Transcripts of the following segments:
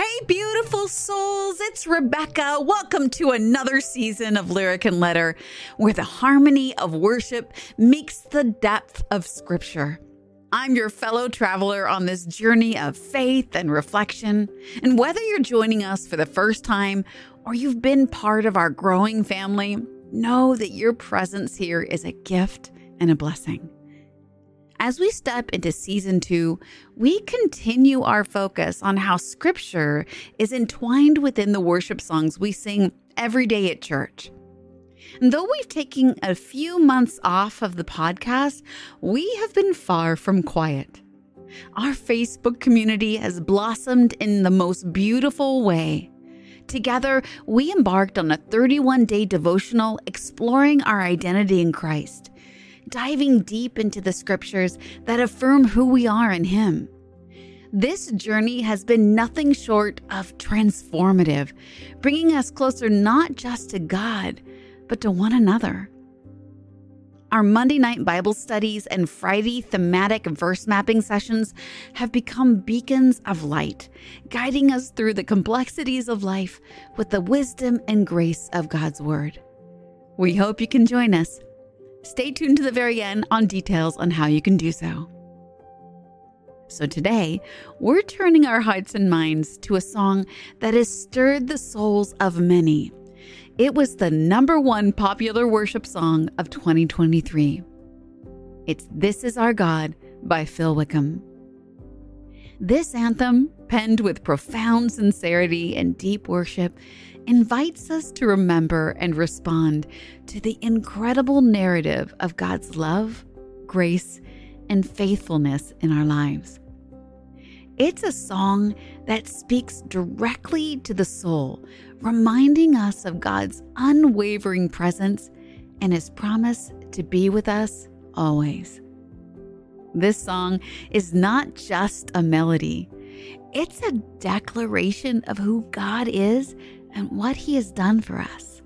Hey, beautiful souls, it's Rebecca. Welcome to another season of Lyric and Letter, where the harmony of worship meets the depth of Scripture. I'm your fellow traveler on this journey of faith and reflection. And whether you're joining us for the first time or you've been part of our growing family, know that your presence here is a gift and a blessing. As we step into season two, we continue our focus on how scripture is entwined within the worship songs we sing every day at church. And though we've taken a few months off of the podcast, we have been far from quiet. Our Facebook community has blossomed in the most beautiful way. Together, we embarked on a 31 day devotional exploring our identity in Christ diving deep into the scriptures that affirm who we are in Him. This journey has been nothing short of transformative, bringing us closer not just to God, but to one another. Our Monday night Bible studies and Friday thematic verse mapping sessions have become beacons of light, guiding us through the complexities of life with the wisdom and grace of God's Word. We hope you can join us. Stay tuned to the very end on details on how you can do so. So today, we're turning our hearts and minds to a song that has stirred the souls of many. It was the number one popular worship song of 2023. It's This Is Our God by Phil Wickham. This anthem, penned with profound sincerity and deep worship, invites us to remember and respond to the incredible narrative of God's love, grace, and faithfulness in our lives. It's a song that speaks directly to the soul, reminding us of God's unwavering presence and his promise to be with us always. This song is not just a melody, it's a declaration of who God is and what He has done for us.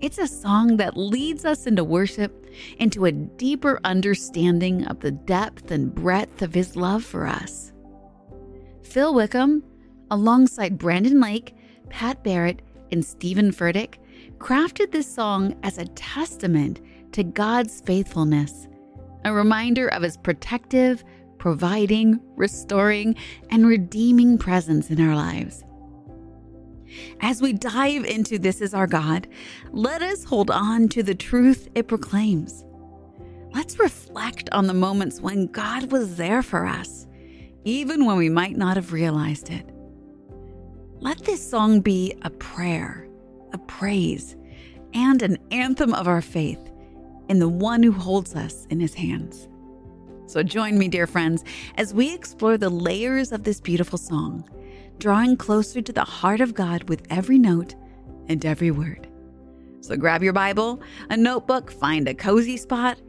It's a song that leads us into worship, into a deeper understanding of the depth and breadth of His love for us. Phil Wickham, alongside Brandon Lake, Pat Barrett, and Steven Furtick, crafted this song as a testament to God's faithfulness, a reminder of His protective, providing, restoring, and redeeming presence in our lives. As we dive into This Is Our God, let us hold on to the truth it proclaims. Let's reflect on the moments when God was there for us, even when we might not have realized it. Let this song be a prayer, a praise, and an anthem of our faith in the one who holds us in his hands. So join me, dear friends, as we explore the layers of this beautiful song drawing closer to the heart of God with every note and every word. So grab your Bible, a notebook, find a cozy spot,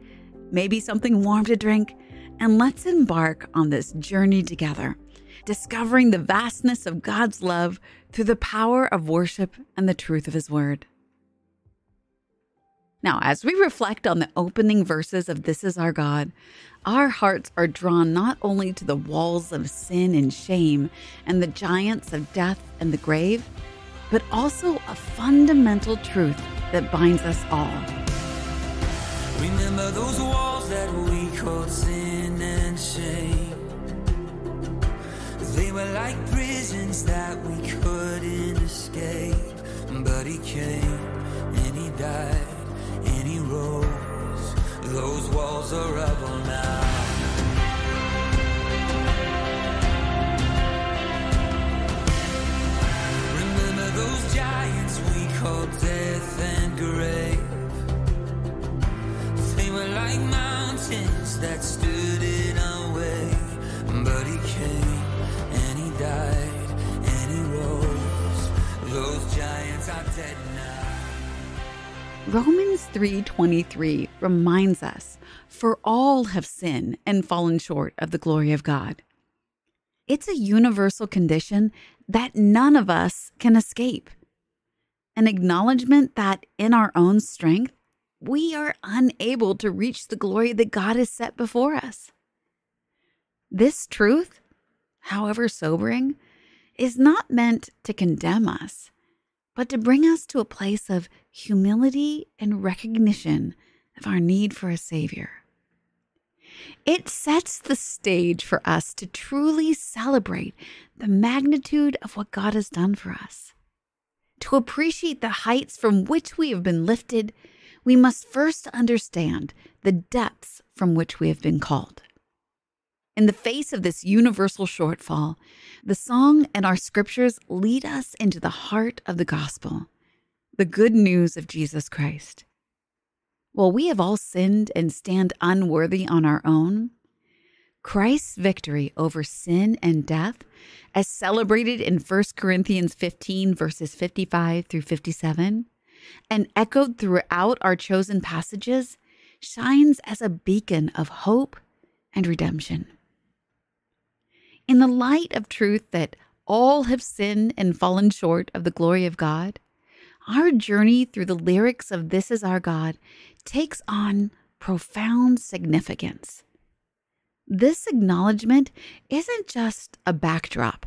maybe something warm to drink, and let's embark on this journey together, discovering the vastness of God's love through the power of worship and the truth of His Word. Now, as we reflect on the opening verses of This Is Our God, our hearts are drawn not only to the walls of sin and shame and the giants of death and the grave, but also a fundamental truth that binds us all. Remember those walls that we called sin and shame. They were like prisons that we couldn't escape. But he came and he died. Those walls are rubble now. Remember those giants we called death and grave? They were like mountains that stood in our way. But he came and he died and he rose. Those giants are dead Romans 3:23 reminds us, "For all have sinned and fallen short of the glory of God." It's a universal condition that none of us can escape. An acknowledgement that in our own strength, we are unable to reach the glory that God has set before us. This truth, however sobering, is not meant to condemn us, but to bring us to a place of humility and recognition of our need for a Savior. It sets the stage for us to truly celebrate the magnitude of what God has done for us. To appreciate the heights from which we have been lifted, we must first understand the depths from which we have been called. In the face of this universal shortfall, the song and our scriptures lead us into the heart of the gospel, the good news of Jesus Christ. While we have all sinned and stand unworthy on our own, Christ's victory over sin and death, as celebrated in 1 Corinthians 15, verses 55 through 57, and echoed throughout our chosen passages, shines as a beacon of hope and redemption. In the light of truth that all have sinned and fallen short of the glory of God, our journey through the lyrics of This Is Our God takes on profound significance. This acknowledgement isn't just a backdrop,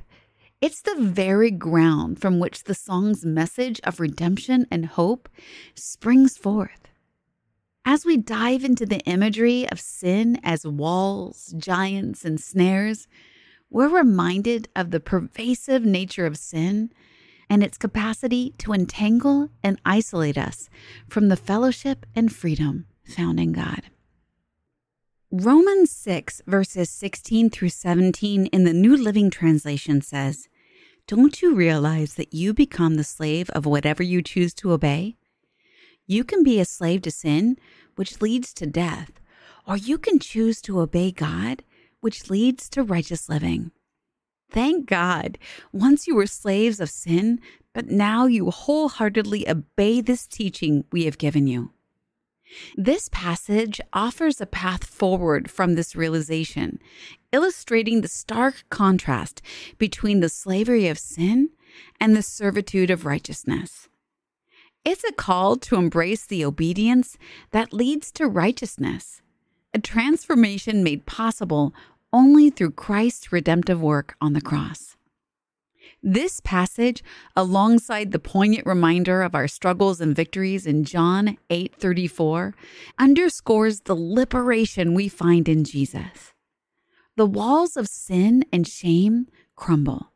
it's the very ground from which the song's message of redemption and hope springs forth. As we dive into the imagery of sin as walls, giants, and snares, we're reminded of the pervasive nature of sin and its capacity to entangle and isolate us from the fellowship and freedom found in God. Romans 6, verses 16 through 17 in the New Living Translation says, Don't you realize that you become the slave of whatever you choose to obey? You can be a slave to sin, which leads to death, or you can choose to obey God, which leads to righteous living. Thank God, once you were slaves of sin, but now you wholeheartedly obey this teaching we have given you. This passage offers a path forward from this realization, illustrating the stark contrast between the slavery of sin and the servitude of righteousness. It's a call to embrace the obedience that leads to righteousness, a transformation made possible only through Christ's redemptive work on the cross. This passage, alongside the poignant reminder of our struggles and victories in John 8:34, underscores the liberation we find in Jesus. The walls of sin and shame crumble,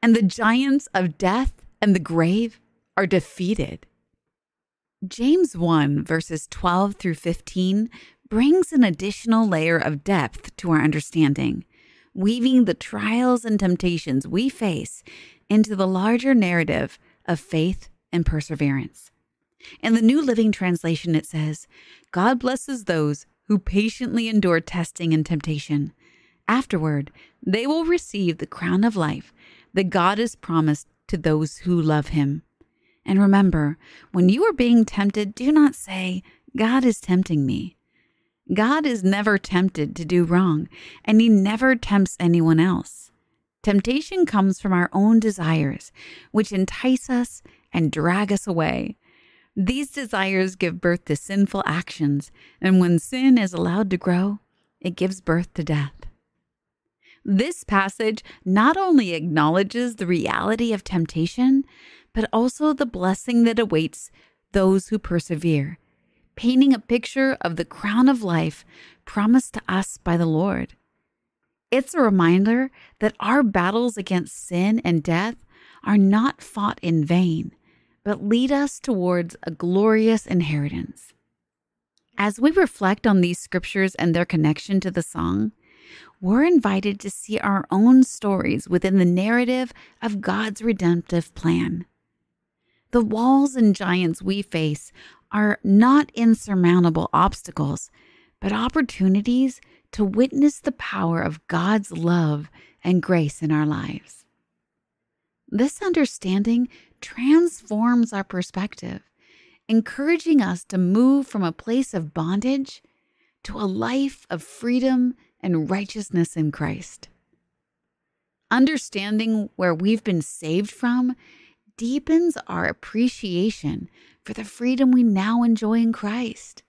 and the giants of death and the grave are defeated. James 1 verses 12 through 15 brings an additional layer of depth to our understanding weaving the trials and temptations we face into the larger narrative of faith and perseverance. In the New Living Translation, it says, God blesses those who patiently endure testing and temptation. Afterward, they will receive the crown of life that God has promised to those who love him. And remember, when you are being tempted, do not say, God is tempting me. God is never tempted to do wrong, and He never tempts anyone else. Temptation comes from our own desires, which entice us and drag us away. These desires give birth to sinful actions, and when sin is allowed to grow, it gives birth to death. This passage not only acknowledges the reality of temptation, but also the blessing that awaits those who persevere painting a picture of the crown of life promised to us by the Lord. It's a reminder that our battles against sin and death are not fought in vain, but lead us towards a glorious inheritance. As we reflect on these scriptures and their connection to the song, we're invited to see our own stories within the narrative of God's redemptive plan. The walls and giants we face are not insurmountable obstacles, but opportunities to witness the power of God's love and grace in our lives. This understanding transforms our perspective, encouraging us to move from a place of bondage to a life of freedom and righteousness in Christ. Understanding where we've been saved from deepens our appreciation for the freedom we now enjoy in Christ.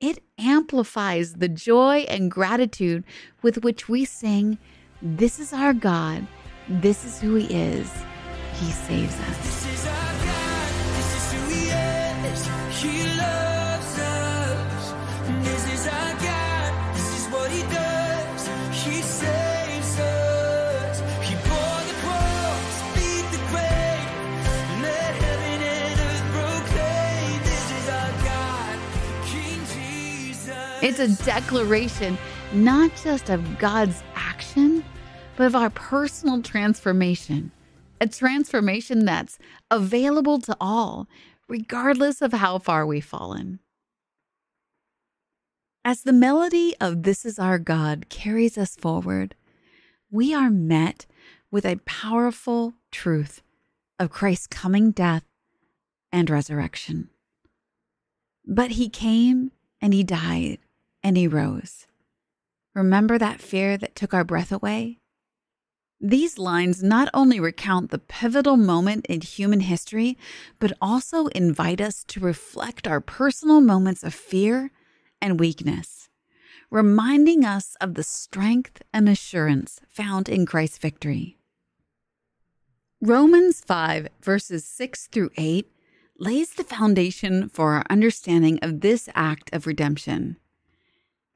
It amplifies the joy and gratitude with which we sing, This is our God, This is who He is. He saves us. It's a declaration not just of God's action, but of our personal transformation. A transformation that's available to all, regardless of how far we've fallen. As the melody of This Is Our God carries us forward, we are met with a powerful truth of Christ's coming death and resurrection. But he came and he died and he rose. Remember that fear that took our breath away? These lines not only recount the pivotal moment in human history, but also invite us to reflect our personal moments of fear and weakness, reminding us of the strength and assurance found in Christ's victory. Romans 5, verses 6 through 8, lays the foundation for our understanding of this act of redemption.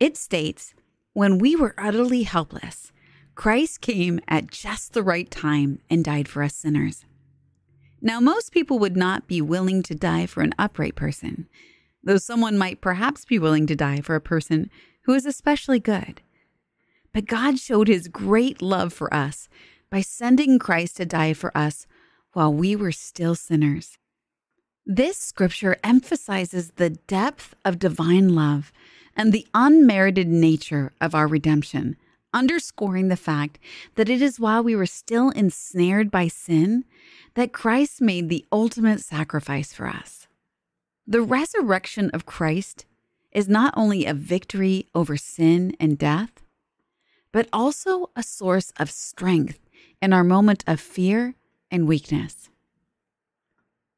It states, When we were utterly helpless, Christ came at just the right time and died for us sinners. Now, most people would not be willing to die for an upright person, though someone might perhaps be willing to die for a person who is especially good. But God showed his great love for us by sending Christ to die for us while we were still sinners. This scripture emphasizes the depth of divine love and the unmerited nature of our redemption, underscoring the fact that it is while we were still ensnared by sin that Christ made the ultimate sacrifice for us. The resurrection of Christ is not only a victory over sin and death, but also a source of strength in our moment of fear and weakness.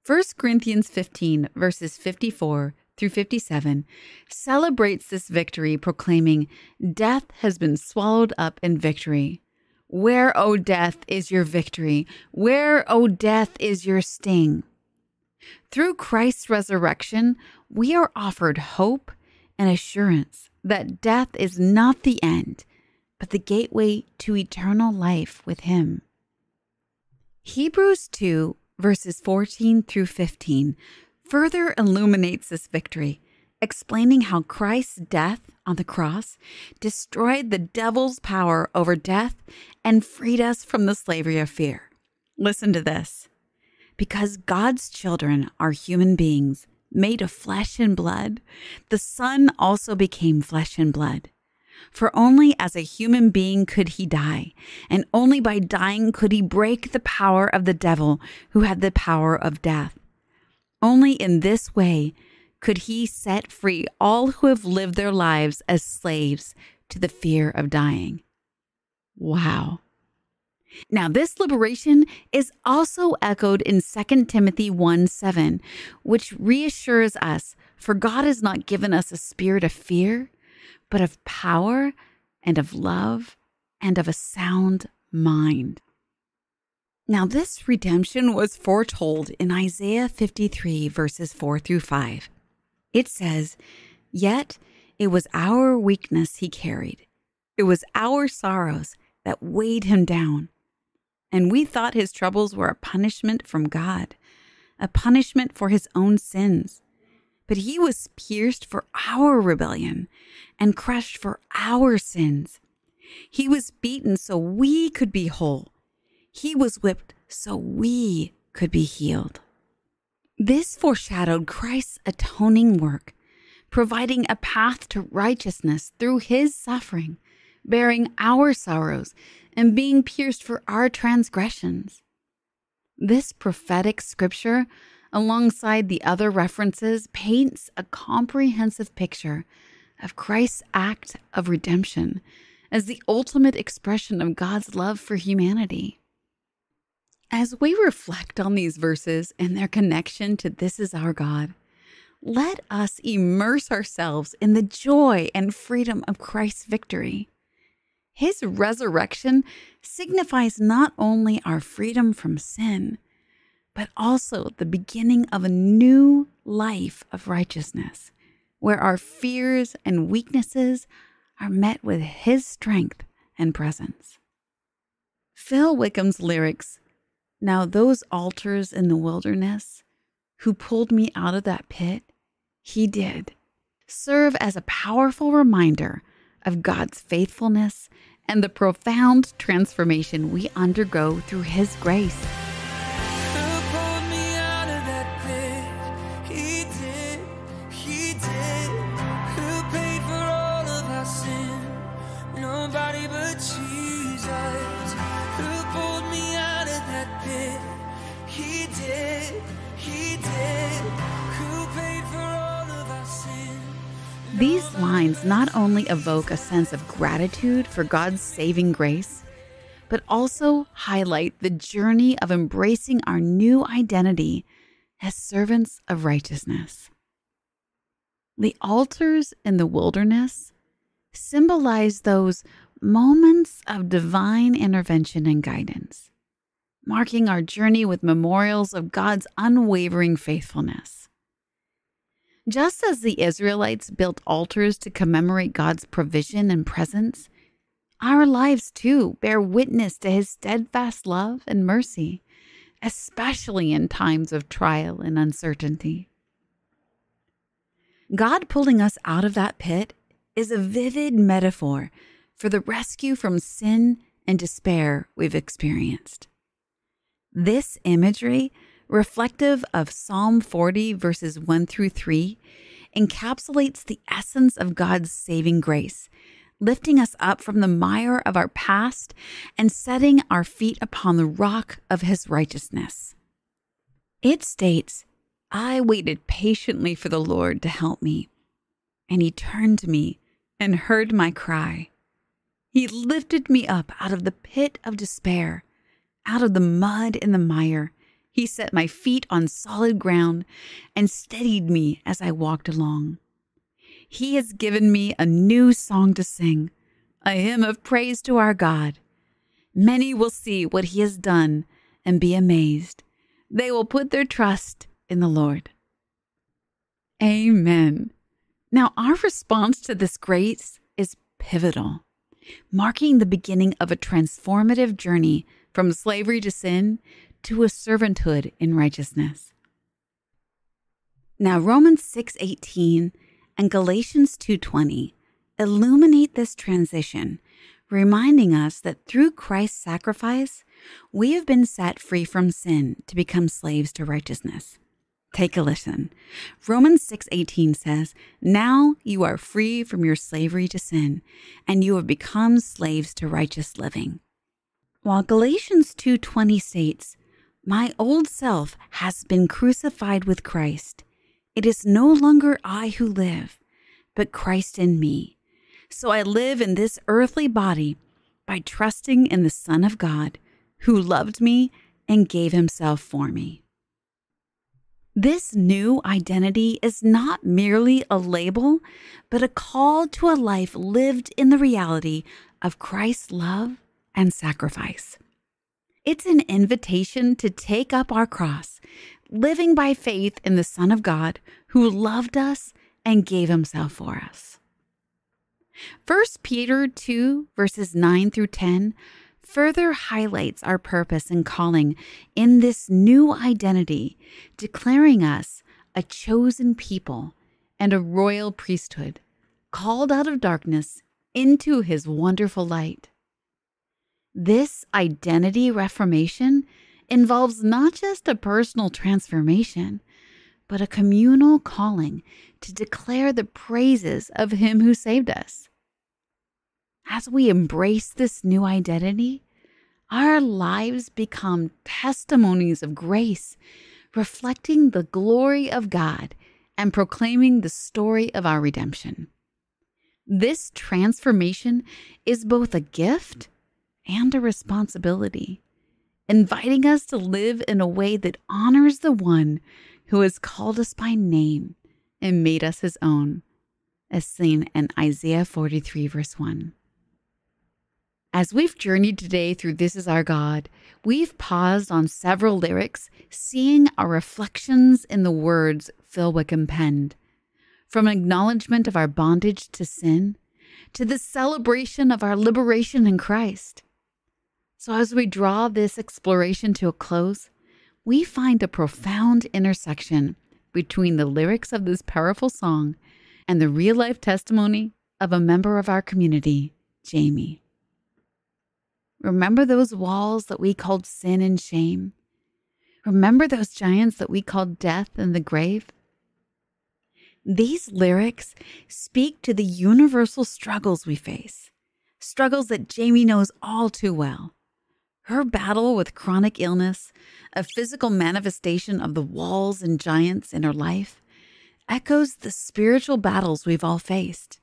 1 Corinthians 15, verses 54 through 57, celebrates this victory, proclaiming, Death has been swallowed up in victory. Where, O death, is your victory? Where, O death, is your sting? Through Christ's resurrection, we are offered hope and assurance that death is not the end, but the gateway to eternal life with Him. Hebrews 2, verses 14 through 15, further illuminates this victory, explaining how Christ's death on the cross destroyed the devil's power over death and freed us from the slavery of fear. Listen to this. Because God's children are human beings made of flesh and blood, the Son also became flesh and blood. For only as a human being could he die, and only by dying could he break the power of the devil who had the power of death. Only in this way could he set free all who have lived their lives as slaves to the fear of dying. Wow. Now, this liberation is also echoed in 2 Timothy 1 7, which reassures us for God has not given us a spirit of fear, but of power and of love and of a sound mind. Now, this redemption was foretold in Isaiah 53, verses 4 through 5. It says, Yet it was our weakness he carried, it was our sorrows that weighed him down. And we thought his troubles were a punishment from God, a punishment for his own sins. But he was pierced for our rebellion and crushed for our sins. He was beaten so we could be whole. He was whipped so we could be healed. This foreshadowed Christ's atoning work, providing a path to righteousness through his suffering, bearing our sorrows, and being pierced for our transgressions. This prophetic scripture, alongside the other references, paints a comprehensive picture of Christ's act of redemption as the ultimate expression of God's love for humanity. As we reflect on these verses and their connection to This Is Our God, let us immerse ourselves in the joy and freedom of Christ's victory. His resurrection signifies not only our freedom from sin, but also the beginning of a new life of righteousness, where our fears and weaknesses are met with His strength and presence. Phil Wickham's lyrics, Now those altars in the wilderness, who pulled me out of that pit, He did, serve as a powerful reminder of God's faithfulness and the profound transformation we undergo through His grace. Lines not only evoke a sense of gratitude for God's saving grace, but also highlight the journey of embracing our new identity as servants of righteousness. The altars in the wilderness symbolize those moments of divine intervention and guidance, marking our journey with memorials of God's unwavering faithfulness. Just as the Israelites built altars to commemorate God's provision and presence, our lives too bear witness to his steadfast love and mercy, especially in times of trial and uncertainty. God pulling us out of that pit is a vivid metaphor for the rescue from sin and despair we've experienced. This imagery, reflective of Psalm 40, verses 1 through 3, encapsulates the essence of God's saving grace, lifting us up from the mire of our past and setting our feet upon the rock of his righteousness. It states, I waited patiently for the Lord to help me, and he turned to me and heard my cry. He lifted me up out of the pit of despair, out of the mud and the mire. He set my feet on solid ground and steadied me as I walked along. He has given me a new song to sing, a hymn of praise to our God. Many will see what he has done and be amazed. They will put their trust in the Lord. Amen. Now, our response to this grace is pivotal, marking the beginning of a transformative journey from slavery to sin to a servanthood in righteousness. Now, Romans 6:18 and Galatians 2:20 illuminate this transition, reminding us that through Christ's sacrifice, we have been set free from sin to become slaves to righteousness. Take a listen. Romans 6:18 says, "Now you are free from your slavery to sin, and you have become slaves to righteous living." While Galatians 2:20 states, "My old self has been crucified with Christ. It is no longer I who live, but Christ in me. So I live in this earthly body by trusting in the Son of God, who loved me and gave himself for me." This new identity is not merely a label, but a call to a life lived in the reality of Christ's love and sacrifice. It's an invitation to take up our cross, living by faith in the Son of God who loved us and gave himself for us. 1 Peter 2, verses 9 through 10 further highlights our purpose and calling in this new identity, declaring us a chosen people and a royal priesthood, called out of darkness into his wonderful light. This identity reformation involves not just a personal transformation, but a communal calling to declare the praises of him who saved us as we embrace this new identity, our lives become testimonies of grace, reflecting the glory of God and proclaiming the story of our redemption. This transformation is both a gift and a responsibility, inviting us to live in a way that honors the one who has called us by name and made us his own, as seen in Isaiah 43, verse 1. As we've journeyed today through This Is Our God, we've paused on several lyrics, seeing our reflections in the words Phil Wickham penned. From an acknowledgement of our bondage to sin to the celebration of our liberation in Christ. So, as we draw this exploration to a close, we find a profound intersection between the lyrics of this powerful song and the real life testimony of a member of our community, Jamie. Remember those walls that we called sin and shame? Remember those giants that we called death and the grave? These lyrics speak to the universal struggles we face, struggles that Jamie knows all too well. Her battle with chronic illness, a physical manifestation of the walls and giants in her life, echoes the spiritual battles we've all faced.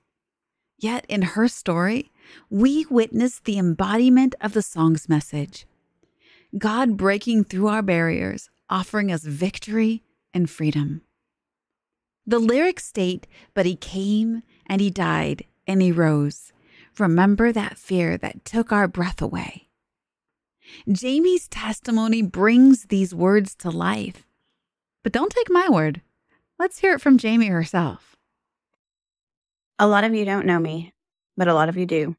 Yet in her story, we witness the embodiment of the song's message God breaking through our barriers, offering us victory and freedom. The lyrics state, But he came and he died and he rose. Remember that fear that took our breath away. Jamie's testimony brings these words to life. But don't take my word. Let's hear it from Jamie herself. A lot of you don't know me, but a lot of you do.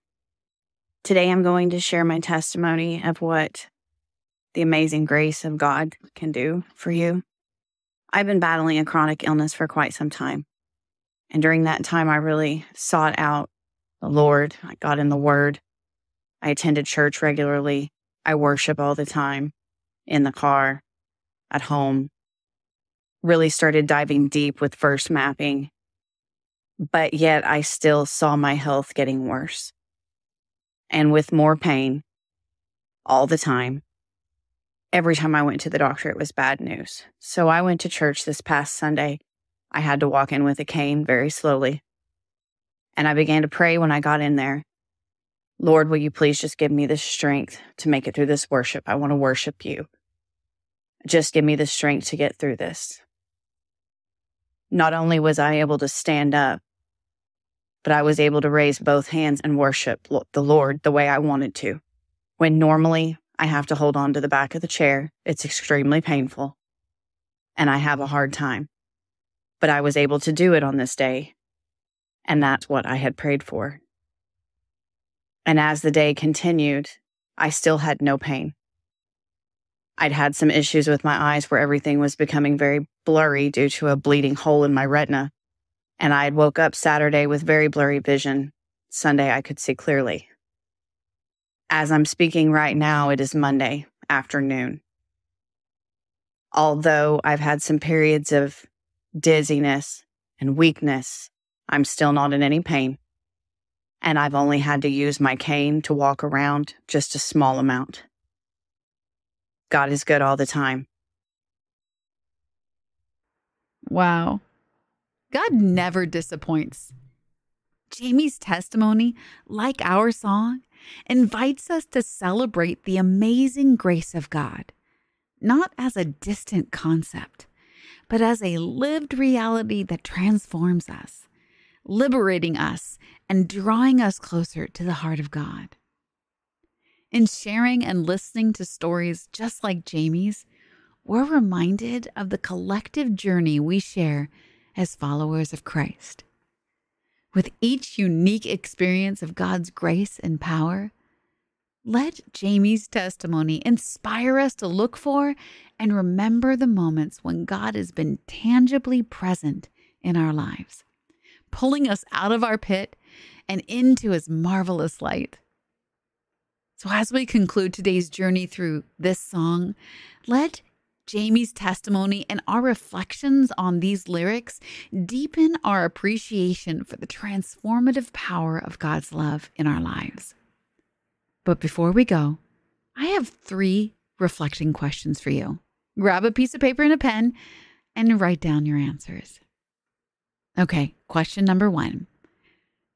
Today, I'm going to share my testimony of what the amazing grace of God can do for you. I've been battling a chronic illness for quite some time. And during that time, I really sought out the Lord. I got in the Word. I attended church regularly. I worship all the time in the car, at home. Really started diving deep with verse mapping. But yet, I still saw my health getting worse and with more pain all the time. Every time I went to the doctor, it was bad news. So I went to church this past Sunday. I had to walk in with a cane very slowly. And I began to pray when I got in there. Lord, will you please just give me the strength to make it through this worship? I want to worship you. Just give me the strength to get through this. Not only was I able to stand up, but I was able to raise both hands and worship the Lord the way I wanted to. When normally I have to hold on to the back of the chair, it's extremely painful and I have a hard time. But I was able to do it on this day, and that's what I had prayed for. And as the day continued, I still had no pain. I'd had some issues with my eyes where everything was becoming very blurry due to a bleeding hole in my retina and I had woke up Saturday with very blurry vision. Sunday, I could see clearly. As I'm speaking right now, it is Monday afternoon. Although I've had some periods of dizziness and weakness, I'm still not in any pain. And I've only had to use my cane to walk around just a small amount. God is good all the time. Wow. God never disappoints. Jamie's testimony, like our song, invites us to celebrate the amazing grace of God, not as a distant concept, but as a lived reality that transforms us, liberating us, and drawing us closer to the heart of God. In sharing and listening to stories just like Jamie's, we're reminded of the collective journey we share as followers of Christ. With each unique experience of God's grace and power, let Jamie's testimony inspire us to look for and remember the moments when God has been tangibly present in our lives, pulling us out of our pit and into his marvelous light. So, as we conclude today's journey through this song, let Jamie's testimony and our reflections on these lyrics deepen our appreciation for the transformative power of God's love in our lives. But before we go, I have three reflecting questions for you. Grab a piece of paper and a pen and write down your answers. Okay, question number one.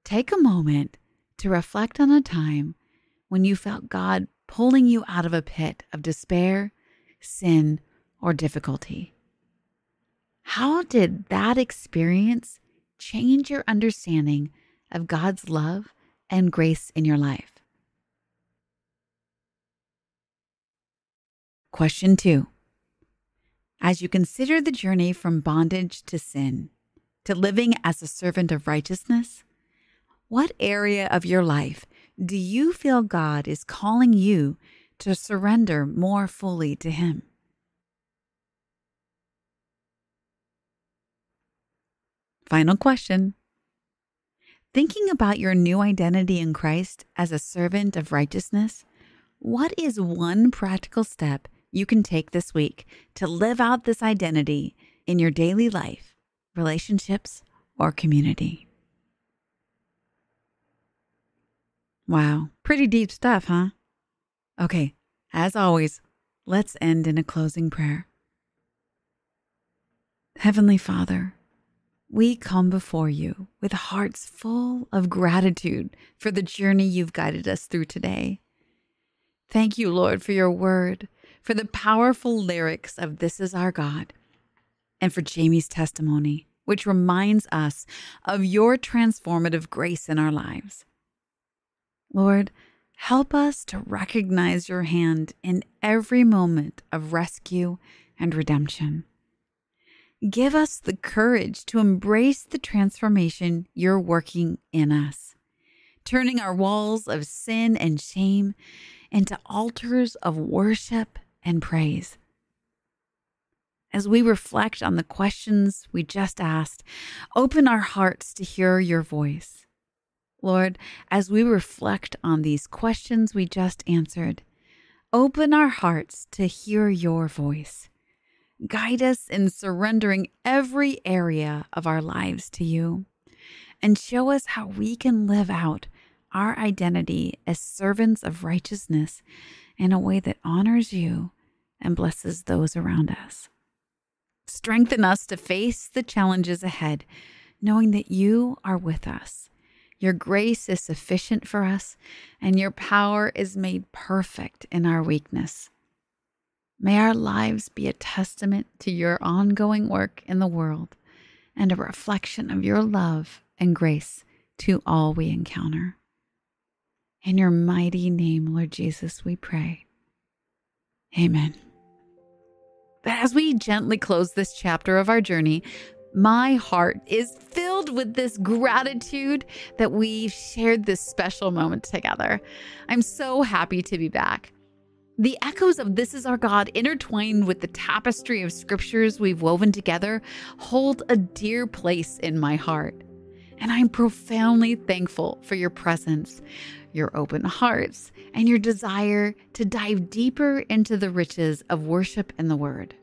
Take a moment to reflect on a time when you felt God pulling you out of a pit of despair, sin, or difficulty. How did that experience change your understanding of God's love and grace in your life? Question two. As you consider the journey from bondage to sin, to living as a servant of righteousness, what area of your life do you feel God is calling you to surrender more fully to Him? Final question. Thinking about your new identity in Christ as a servant of righteousness, what is one practical step you can take this week to live out this identity in your daily life, relationships, or community? Wow, pretty deep stuff, huh? Okay, as always, let's end in a closing prayer. Heavenly Father, we come before you with hearts full of gratitude for the journey you've guided us through today. Thank you, Lord, for your word, for the powerful lyrics of This Is Our God, and for Jamie's testimony, which reminds us of your transformative grace in our lives. Lord, help us to recognize your hand in every moment of rescue and redemption. Give us the courage to embrace the transformation you're working in us, turning our walls of sin and shame into altars of worship and praise. As we reflect on the questions we just asked, open our hearts to hear your voice. Lord, as we reflect on these questions we just answered, open our hearts to hear your voice. Guide us in surrendering every area of our lives to you and show us how we can live out our identity as servants of righteousness in a way that honors you and blesses those around us. Strengthen us to face the challenges ahead, knowing that you are with us. Your grace is sufficient for us, and your power is made perfect in our weakness. May our lives be a testament to your ongoing work in the world and a reflection of your love and grace to all we encounter. In your mighty name, Lord Jesus, we pray. Amen. As we gently close this chapter of our journey, my heart is filled with this gratitude that we've shared this special moment together. I'm so happy to be back. The echoes of This Is Our God, intertwined with the tapestry of scriptures we've woven together, hold a dear place in my heart. And I'm profoundly thankful for your presence, your open hearts, and your desire to dive deeper into the riches of worship and the Word.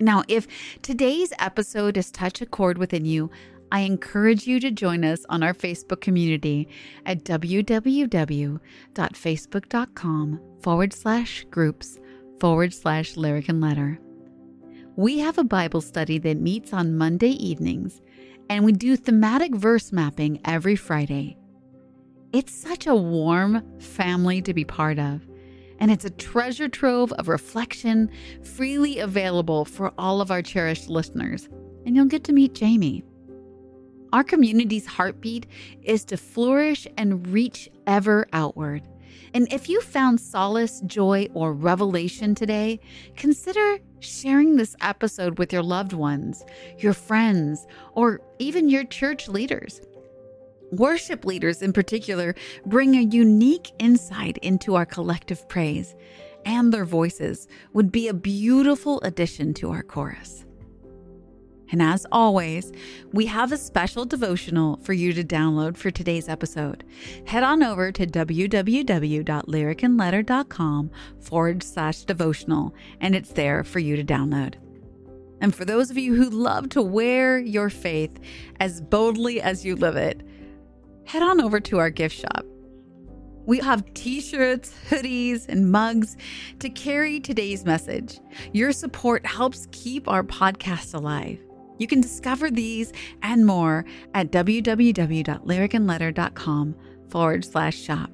Now, if today's episode has touched a chord within you, I encourage you to join us on our Facebook community at www.facebook.com forward slash groups forward slash lyric and letter. We have a Bible study that meets on Monday evenings, and we do thematic verse mapping every Friday. It's such a warm family to be part of, and it's a treasure trove of reflection freely available for all of our cherished listeners. And you'll get to meet Jamie. Our community's heartbeat is to flourish and reach ever outward. And if you found solace, joy, or revelation today, consider sharing this episode with your loved ones, your friends, or even your church leaders. Worship leaders, in particular, bring a unique insight into our collective praise, and their voices would be a beautiful addition to our chorus. And as always, we have a special devotional for you to download for today's episode. Head on over to www.lyricandletter.com forward slash devotional, and it's there for you to download. And for those of you who love to wear your faith as boldly as you live it, head on over to our gift shop. We have t shirts, hoodies, and mugs to carry today's message. Your support helps keep our podcast alive. You can discover these and more at www.lyricandletter.com forward slash shop.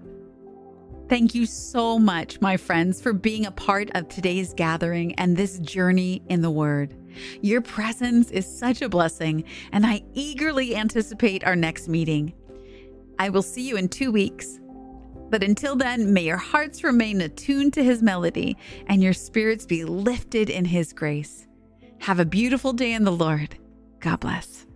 Thank you so much, my friends, for being a part of today's gathering and this journey in the Word. Your presence is such a blessing, and I eagerly anticipate our next meeting. I will see you in two weeks. But until then, may your hearts remain attuned to his melody and your spirits be lifted in his grace. Have a beautiful day in the Lord. God bless.